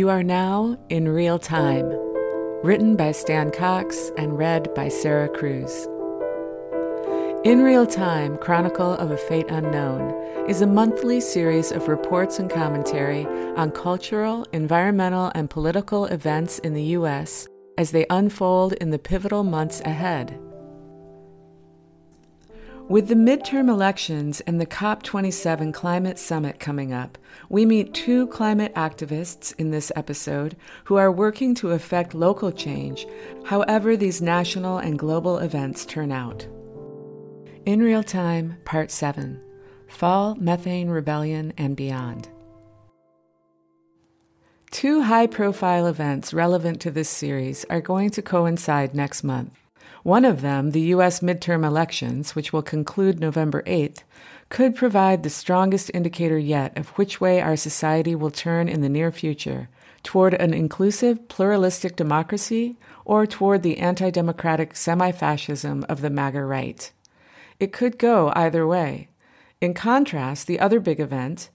You are now in real time, written by Stan Cox and read by Sarah Cruz. In Real Time Chronicle of a Fate Unknown is a monthly series of reports and commentary on cultural, environmental, and political events in the U.S. as they unfold in the pivotal months ahead. With the midterm elections and the COP27 climate summit coming up, we meet two climate activists in this episode who are working to effect local change, however, these national and global events turn out. In Real Time, Part 7 Fall, Methane Rebellion, and Beyond. Two high profile events relevant to this series are going to coincide next month. One of them, the U.S. midterm elections, which will conclude November 8th, could provide the strongest indicator yet of which way our society will turn in the near future toward an inclusive, pluralistic democracy or toward the anti democratic semi fascism of the MAGA right. It could go either way. In contrast, the other big event,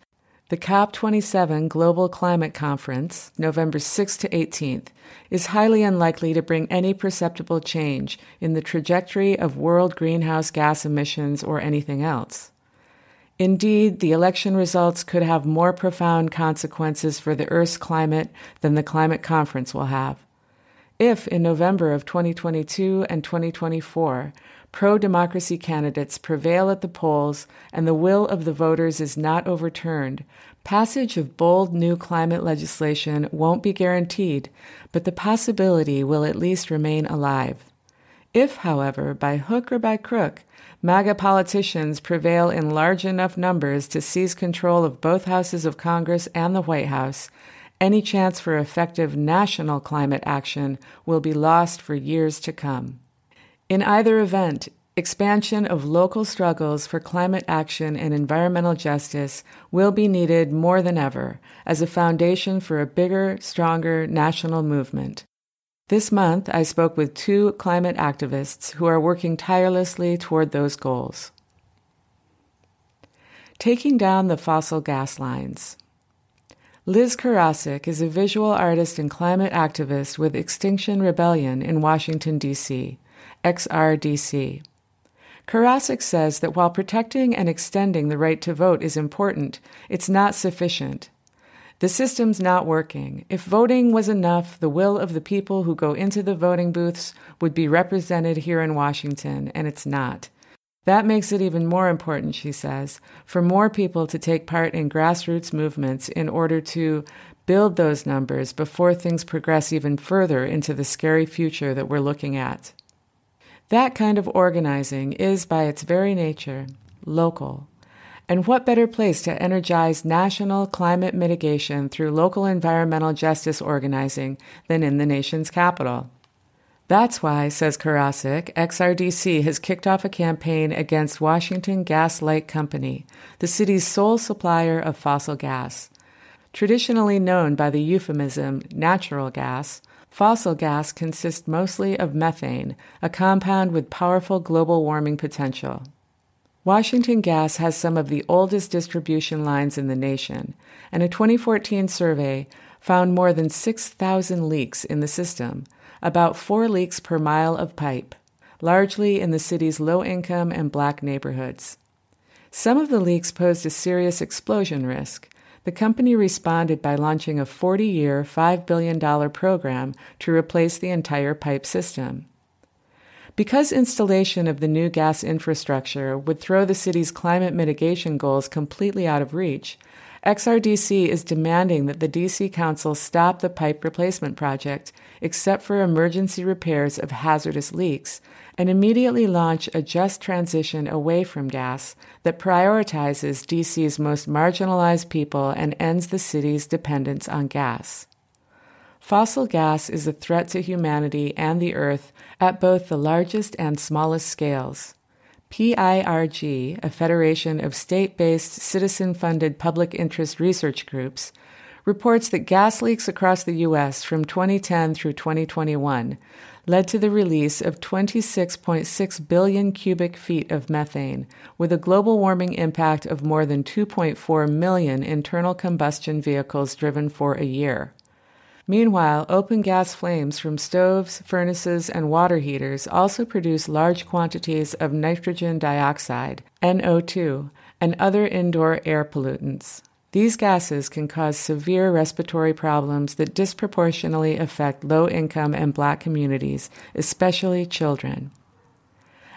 the COP27 Global Climate Conference, November 6 to 18th, is highly unlikely to bring any perceptible change in the trajectory of world greenhouse gas emissions or anything else. Indeed, the election results could have more profound consequences for the Earth's climate than the climate conference will have. If, in November of 2022 and 2024, pro democracy candidates prevail at the polls and the will of the voters is not overturned, passage of bold new climate legislation won't be guaranteed, but the possibility will at least remain alive. If, however, by hook or by crook, MAGA politicians prevail in large enough numbers to seize control of both houses of Congress and the White House, any chance for effective national climate action will be lost for years to come. In either event, expansion of local struggles for climate action and environmental justice will be needed more than ever as a foundation for a bigger, stronger national movement. This month, I spoke with two climate activists who are working tirelessly toward those goals. Taking down the fossil gas lines. Liz Karasik is a visual artist and climate activist with Extinction Rebellion in Washington, D.C. XRDC. Karasik says that while protecting and extending the right to vote is important, it's not sufficient. The system's not working. If voting was enough, the will of the people who go into the voting booths would be represented here in Washington, and it's not. That makes it even more important, she says, for more people to take part in grassroots movements in order to build those numbers before things progress even further into the scary future that we're looking at. That kind of organizing is, by its very nature, local. And what better place to energize national climate mitigation through local environmental justice organizing than in the nation's capital? That's why, says Karasik, XRDC has kicked off a campaign against Washington Gas Light Company, the city's sole supplier of fossil gas. Traditionally known by the euphemism natural gas, Fossil gas consists mostly of methane, a compound with powerful global warming potential. Washington Gas has some of the oldest distribution lines in the nation, and a 2014 survey found more than 6,000 leaks in the system, about four leaks per mile of pipe, largely in the city's low income and black neighborhoods. Some of the leaks posed a serious explosion risk, the company responded by launching a 40 year, $5 billion program to replace the entire pipe system. Because installation of the new gas infrastructure would throw the city's climate mitigation goals completely out of reach, XRDC is demanding that the DC Council stop the pipe replacement project, except for emergency repairs of hazardous leaks, and immediately launch a just transition away from gas that prioritizes DC's most marginalized people and ends the city's dependence on gas. Fossil gas is a threat to humanity and the earth at both the largest and smallest scales. PIRG, a federation of state based, citizen funded public interest research groups, reports that gas leaks across the U.S. from 2010 through 2021 led to the release of 26.6 billion cubic feet of methane, with a global warming impact of more than 2.4 million internal combustion vehicles driven for a year. Meanwhile, open gas flames from stoves, furnaces, and water heaters also produce large quantities of nitrogen dioxide, NO2, and other indoor air pollutants. These gases can cause severe respiratory problems that disproportionately affect low income and black communities, especially children.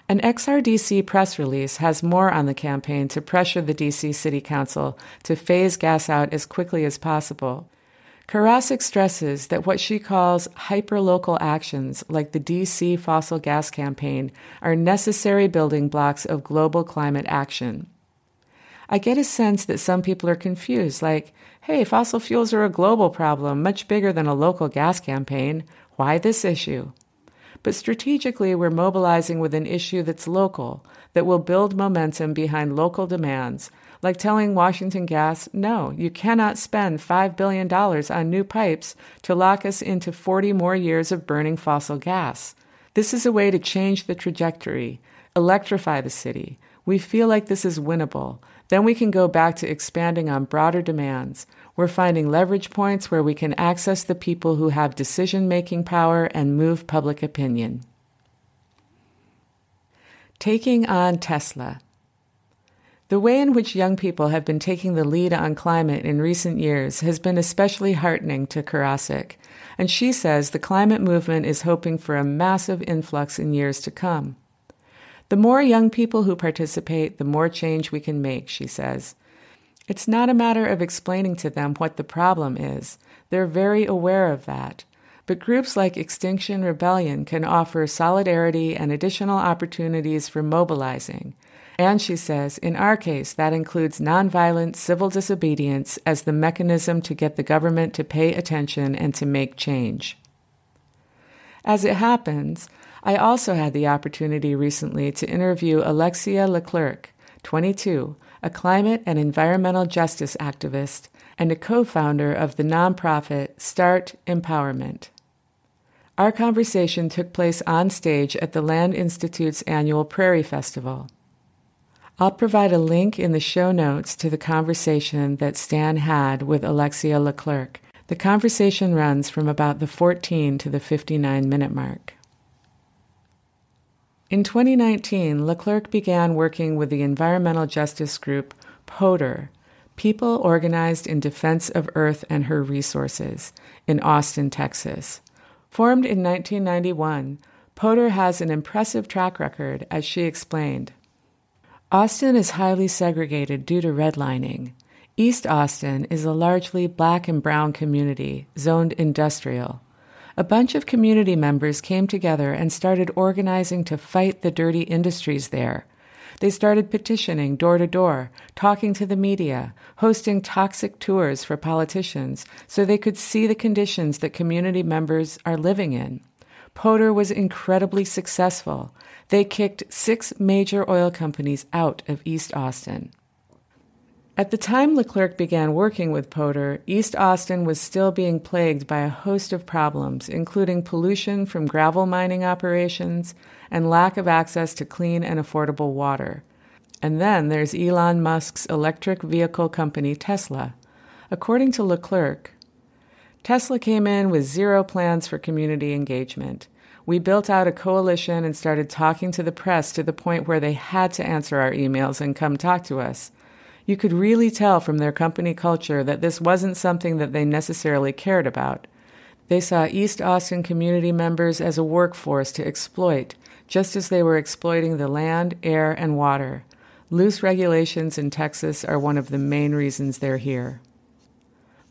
An XRDC press release has more on the campaign to pressure the DC City Council to phase gas out as quickly as possible. Karasik stresses that what she calls hyperlocal actions, like the DC fossil gas campaign, are necessary building blocks of global climate action. I get a sense that some people are confused, like, hey, fossil fuels are a global problem, much bigger than a local gas campaign. Why this issue? But strategically, we're mobilizing with an issue that's local, that will build momentum behind local demands, like telling Washington Gas, no, you cannot spend $5 billion on new pipes to lock us into 40 more years of burning fossil gas. This is a way to change the trajectory, electrify the city. We feel like this is winnable. Then we can go back to expanding on broader demands. We're finding leverage points where we can access the people who have decision making power and move public opinion. Taking on Tesla. The way in which young people have been taking the lead on climate in recent years has been especially heartening to Karasik, and she says the climate movement is hoping for a massive influx in years to come. The more young people who participate, the more change we can make, she says. It's not a matter of explaining to them what the problem is. They're very aware of that. But groups like Extinction Rebellion can offer solidarity and additional opportunities for mobilizing and she says, in our case, that includes nonviolent civil disobedience as the mechanism to get the government to pay attention and to make change. As it happens, I also had the opportunity recently to interview Alexia Leclercq, 22, a climate and environmental justice activist and a co founder of the nonprofit Start Empowerment. Our conversation took place on stage at the Land Institute's annual Prairie Festival. I'll provide a link in the show notes to the conversation that Stan had with Alexia Leclercq. The conversation runs from about the 14 to the 59 minute mark. In 2019, Leclercq began working with the environmental justice group PODER, People Organized in Defense of Earth and Her Resources, in Austin, Texas. Formed in 1991, PODER has an impressive track record, as she explained. Austin is highly segregated due to redlining. East Austin is a largely black and brown community, zoned industrial. A bunch of community members came together and started organizing to fight the dirty industries there. They started petitioning door to door, talking to the media, hosting toxic tours for politicians so they could see the conditions that community members are living in. PODER was incredibly successful. They kicked six major oil companies out of East Austin. At the time Leclercq began working with PODER, East Austin was still being plagued by a host of problems, including pollution from gravel mining operations and lack of access to clean and affordable water. And then there's Elon Musk's electric vehicle company Tesla. According to Leclercq, Tesla came in with zero plans for community engagement. We built out a coalition and started talking to the press to the point where they had to answer our emails and come talk to us. You could really tell from their company culture that this wasn't something that they necessarily cared about. They saw East Austin community members as a workforce to exploit, just as they were exploiting the land, air, and water. Loose regulations in Texas are one of the main reasons they're here.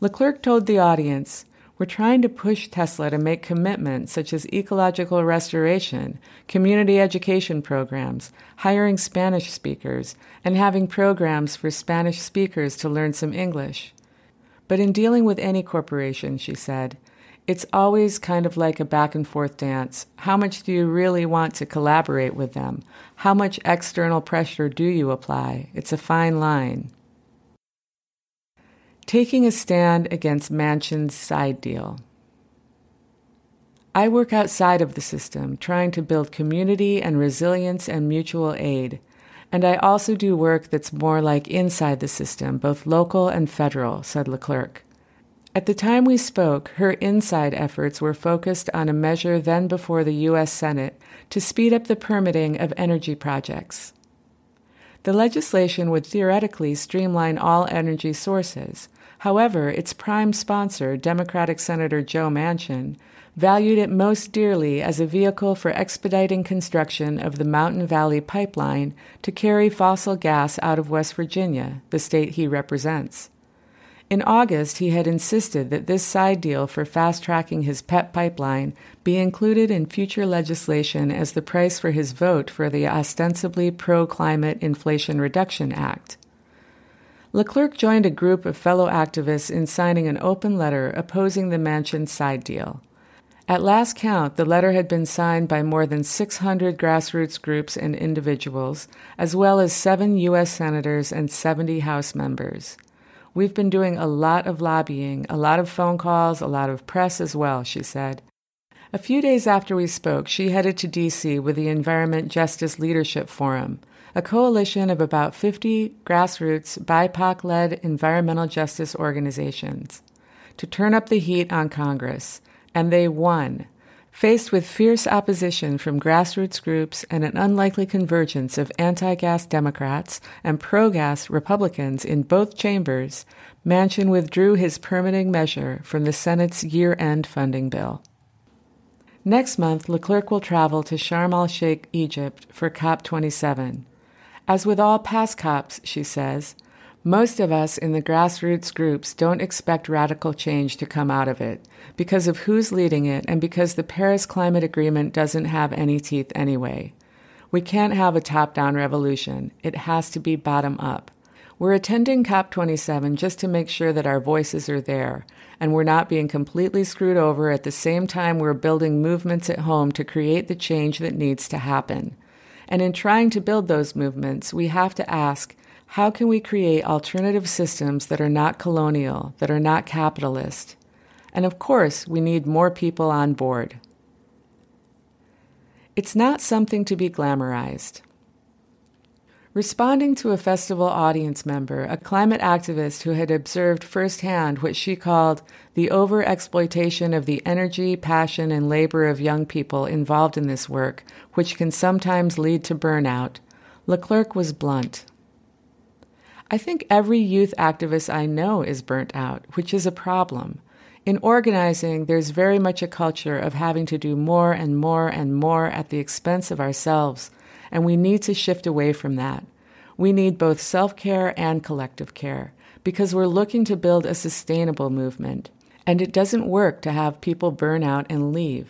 Leclercq told the audience we're trying to push Tesla to make commitments such as ecological restoration, community education programs, hiring Spanish speakers, and having programs for Spanish speakers to learn some English. But in dealing with any corporation, she said, it's always kind of like a back and forth dance. How much do you really want to collaborate with them? How much external pressure do you apply? It's a fine line taking a stand against Manchin's side deal. I work outside of the system, trying to build community and resilience and mutual aid. And I also do work that's more like inside the system, both local and federal, said Leclercq. At the time we spoke, her inside efforts were focused on a measure then before the U.S. Senate to speed up the permitting of energy projects. The legislation would theoretically streamline all energy sources. However, its prime sponsor, Democratic Senator Joe Manchin, valued it most dearly as a vehicle for expediting construction of the Mountain Valley Pipeline to carry fossil gas out of West Virginia, the state he represents. In August, he had insisted that this side deal for fast tracking his pet pipeline be included in future legislation as the price for his vote for the ostensibly pro climate Inflation Reduction Act. Leclercq joined a group of fellow activists in signing an open letter opposing the Manchin side deal. At last count, the letter had been signed by more than 600 grassroots groups and individuals, as well as seven U.S. senators and 70 House members. We've been doing a lot of lobbying, a lot of phone calls, a lot of press as well, she said. A few days after we spoke, she headed to D.C. with the Environment Justice Leadership Forum, a coalition of about 50 grassroots, BIPOC led environmental justice organizations, to turn up the heat on Congress. And they won. Faced with fierce opposition from grassroots groups and an unlikely convergence of anti gas Democrats and pro gas Republicans in both chambers, Manchin withdrew his permitting measure from the Senate's year end funding bill. Next month, Leclercq will travel to Sharm el Sheikh, Egypt for COP27. As with all past COPs, she says, most of us in the grassroots groups don't expect radical change to come out of it because of who's leading it and because the Paris Climate Agreement doesn't have any teeth anyway. We can't have a top down revolution, it has to be bottom up. We're attending COP27 just to make sure that our voices are there and we're not being completely screwed over at the same time we're building movements at home to create the change that needs to happen. And in trying to build those movements, we have to ask how can we create alternative systems that are not colonial, that are not capitalist? And of course, we need more people on board. It's not something to be glamorized. Responding to a festival audience member, a climate activist who had observed firsthand what she called the overexploitation of the energy, passion, and labor of young people involved in this work, which can sometimes lead to burnout, Leclercq was blunt. I think every youth activist I know is burnt out, which is a problem. In organizing, there's very much a culture of having to do more and more and more at the expense of ourselves, and we need to shift away from that. We need both self care and collective care because we're looking to build a sustainable movement. And it doesn't work to have people burn out and leave.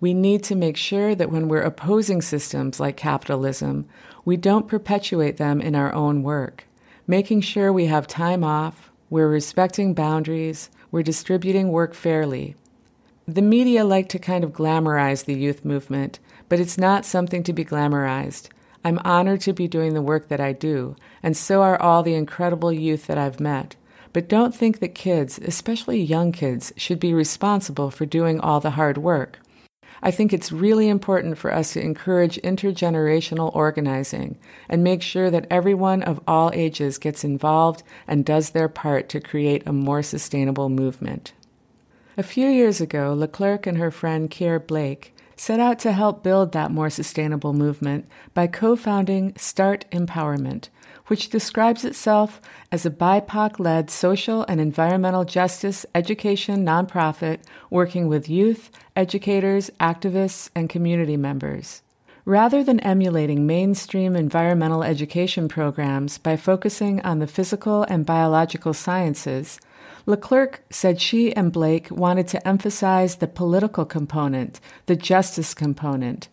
We need to make sure that when we're opposing systems like capitalism, we don't perpetuate them in our own work making sure we have time off, we're respecting boundaries, we're distributing work fairly. The media like to kind of glamorize the youth movement, but it's not something to be glamorized. I'm honored to be doing the work that I do, and so are all the incredible youth that I've met. But don't think that kids, especially young kids, should be responsible for doing all the hard work. I think it's really important for us to encourage intergenerational organizing and make sure that everyone of all ages gets involved and does their part to create a more sustainable movement. A few years ago, Leclercq and her friend Kier Blake set out to help build that more sustainable movement by co founding Start Empowerment, which describes itself as a BIPOC led social and environmental justice education nonprofit working with youth, educators, activists, and community members. Rather than emulating mainstream environmental education programs by focusing on the physical and biological sciences, Leclercq said she and Blake wanted to emphasize the political component, the justice component.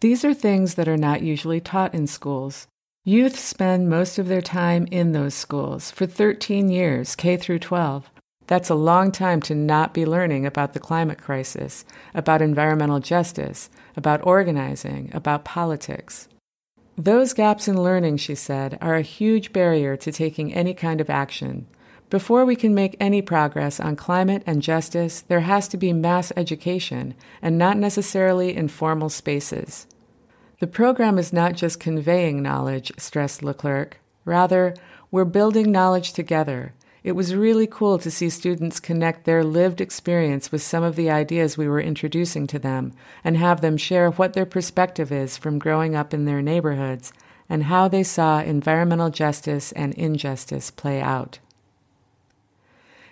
These are things that are not usually taught in schools. Youth spend most of their time in those schools for 13 years, K through 12. That's a long time to not be learning about the climate crisis, about environmental justice, about organizing, about politics. Those gaps in learning, she said, are a huge barrier to taking any kind of action. Before we can make any progress on climate and justice, there has to be mass education and not necessarily informal spaces. The program is not just conveying knowledge, stressed Leclercq. Rather, we're building knowledge together. It was really cool to see students connect their lived experience with some of the ideas we were introducing to them and have them share what their perspective is from growing up in their neighborhoods and how they saw environmental justice and injustice play out.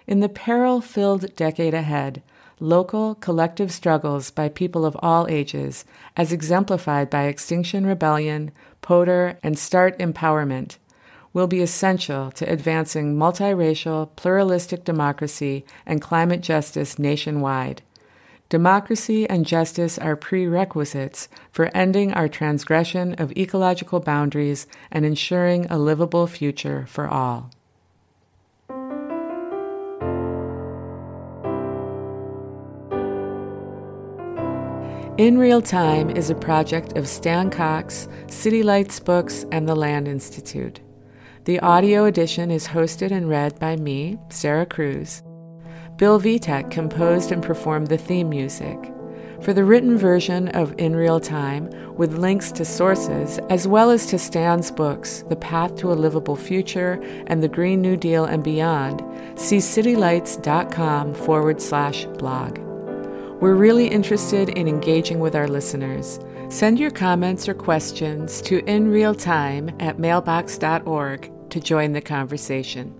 In the peril filled decade ahead, local collective struggles by people of all ages, as exemplified by Extinction Rebellion, PODER, and START Empowerment, will be essential to advancing multiracial, pluralistic democracy and climate justice nationwide. Democracy and justice are prerequisites for ending our transgression of ecological boundaries and ensuring a livable future for all. In Real Time is a project of Stan Cox, City Lights Books, and the Land Institute. The audio edition is hosted and read by me, Sarah Cruz. Bill Vitek composed and performed the theme music. For the written version of In Real Time, with links to sources, as well as to Stan's books, The Path to a Livable Future and The Green New Deal and Beyond, see citylights.com forward slash blog. We're really interested in engaging with our listeners. Send your comments or questions to inrealtime at mailbox.org to join the conversation.